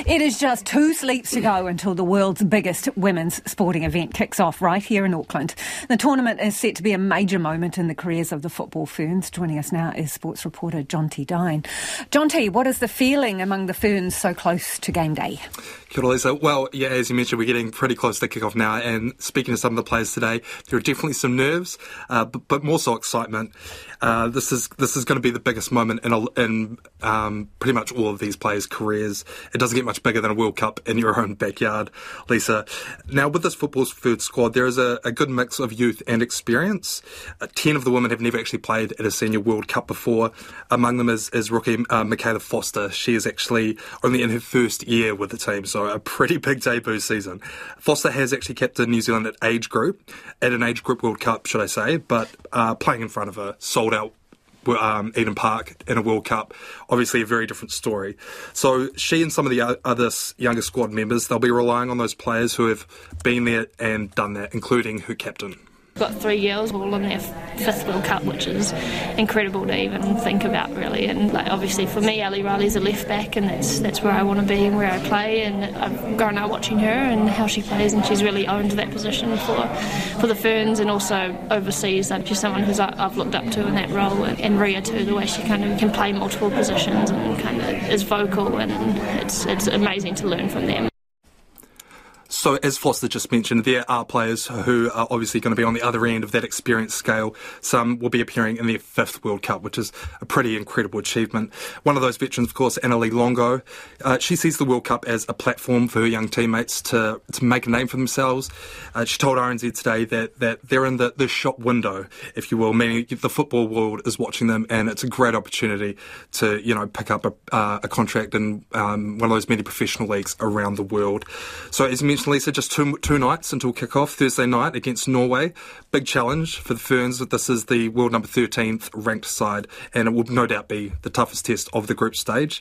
It is just two sleeps to go until the world's biggest women's sporting event kicks off right here in Auckland. The tournament is set to be a major moment in the careers of the football ferns. Joining us now is sports reporter Jonty Dine. Jonty, what is the feeling among the ferns so close to game day? Lisa. Well, yeah, as you mentioned, we're getting pretty close to kick-off now, and speaking to some of the players today, there are definitely some nerves, uh, but, but, more so excitement. Uh, this is this is going to be the biggest moment in, a, in um, pretty much all of these players' careers. It doesn't get much bigger than a World Cup in your own backyard, Lisa. Now, with this football's third squad, there is a, a good mix of youth and experience. Uh, Ten of the women have never actually played at a senior World Cup before. Among them is, is rookie uh, Michaela Foster. She is actually only in her first year with the team, so a pretty big debut season. Foster has actually kept in New Zealand at age group, at an age group World Cup, should I say, but uh, playing in front of a sold out um, Eden Park in a World Cup. Obviously, a very different story. So she and some of the other younger squad members, they'll be relying on those players who have been there and done that, including her captain. Got three girls all in their fifth World Cup, which is incredible to even think about, really. And like, obviously for me, Ali Riley's a left back, and that's that's where I want to be and where I play. And I've grown up watching her and how she plays, and she's really owned that position for for the Ferns and also overseas. She's someone who's I've looked up to in that role, and Ria too, the way she kind of can play multiple positions and kind of is vocal, and it's it's amazing to learn from them. So, as Foster just mentioned, there are players who are obviously going to be on the other end of that experience scale. Some will be appearing in their fifth World Cup, which is a pretty incredible achievement. One of those veterans, of course, Annalie Longo. Uh, she sees the World Cup as a platform for her young teammates to, to make a name for themselves. Uh, she told RNZ today that, that they're in the, the shop window, if you will, meaning the football world is watching them, and it's a great opportunity to, you know, pick up a, uh, a contract in um, one of those many professional leagues around the world. So, as mentioned, Lisa, just two, two nights until kick-off. Thursday night against Norway. Big challenge for the Ferns. This is the world number 13th ranked side, and it will no doubt be the toughest test of the group stage.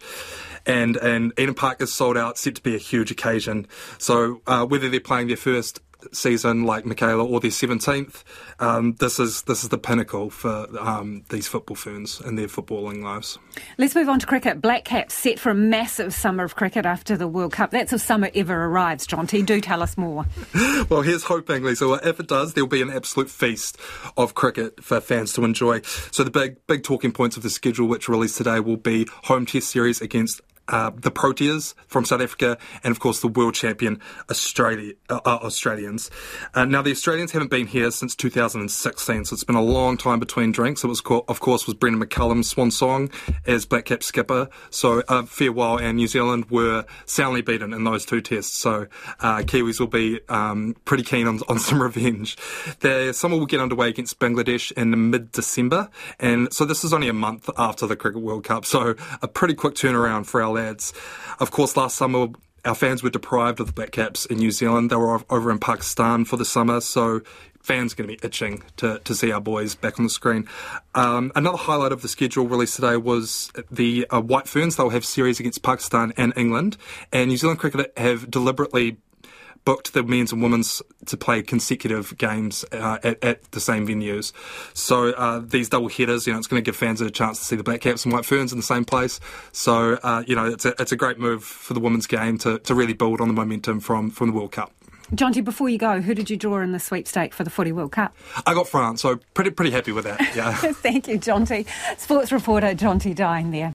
And, and Eden Park is sold out, set to be a huge occasion. So uh, whether they're playing their first season like Michaela or their 17th, um, this is this is the pinnacle for um, these football ferns and their footballing lives. Let's move on to cricket. Black Caps set for a massive summer of cricket after the World Cup. That's if summer ever arrives, Jonty. Do tell us more. well, here's hoping, Lisa. If it does, there'll be an absolute feast of cricket for fans to enjoy. So the big big talking points of the schedule, which released today, will be home test series against uh, the Proteas from South Africa, and of course the world champion Australia, uh, uh, Australians. Uh, now the Australians haven't been here since 2016, so it's been a long time between drinks. It was, of course, was Brendon McCullum's swan song as Black Cap skipper. So a fair while, and New Zealand were soundly beaten in those two tests. So uh, Kiwis will be um, pretty keen on, on some revenge. The summer will get underway against Bangladesh in mid-December, and so this is only a month after the Cricket World Cup. So a pretty quick turnaround for our lads. Of course, last summer our fans were deprived of the Black Caps in New Zealand. They were over in Pakistan for the summer, so fans are going to be itching to, to see our boys back on the screen. Um, another highlight of the schedule released today was the uh, White Ferns. They'll have series against Pakistan and England, and New Zealand cricket have deliberately booked the men's and women's to play consecutive games uh, at, at, the same venues. So uh, these double headers, you know, it's going to give fans a chance to see the Black Caps and White Ferns in the same place. So uh, you know, it's a, it's a great move for the women's game to, to really build on the momentum from, from the World Cup. Jonty, before you go, who did you draw in the sweepstake for the Footy World Cup? I got France, so pretty pretty happy with that. Yeah. Thank you, Jonty. Sports reporter Jonty Dine there.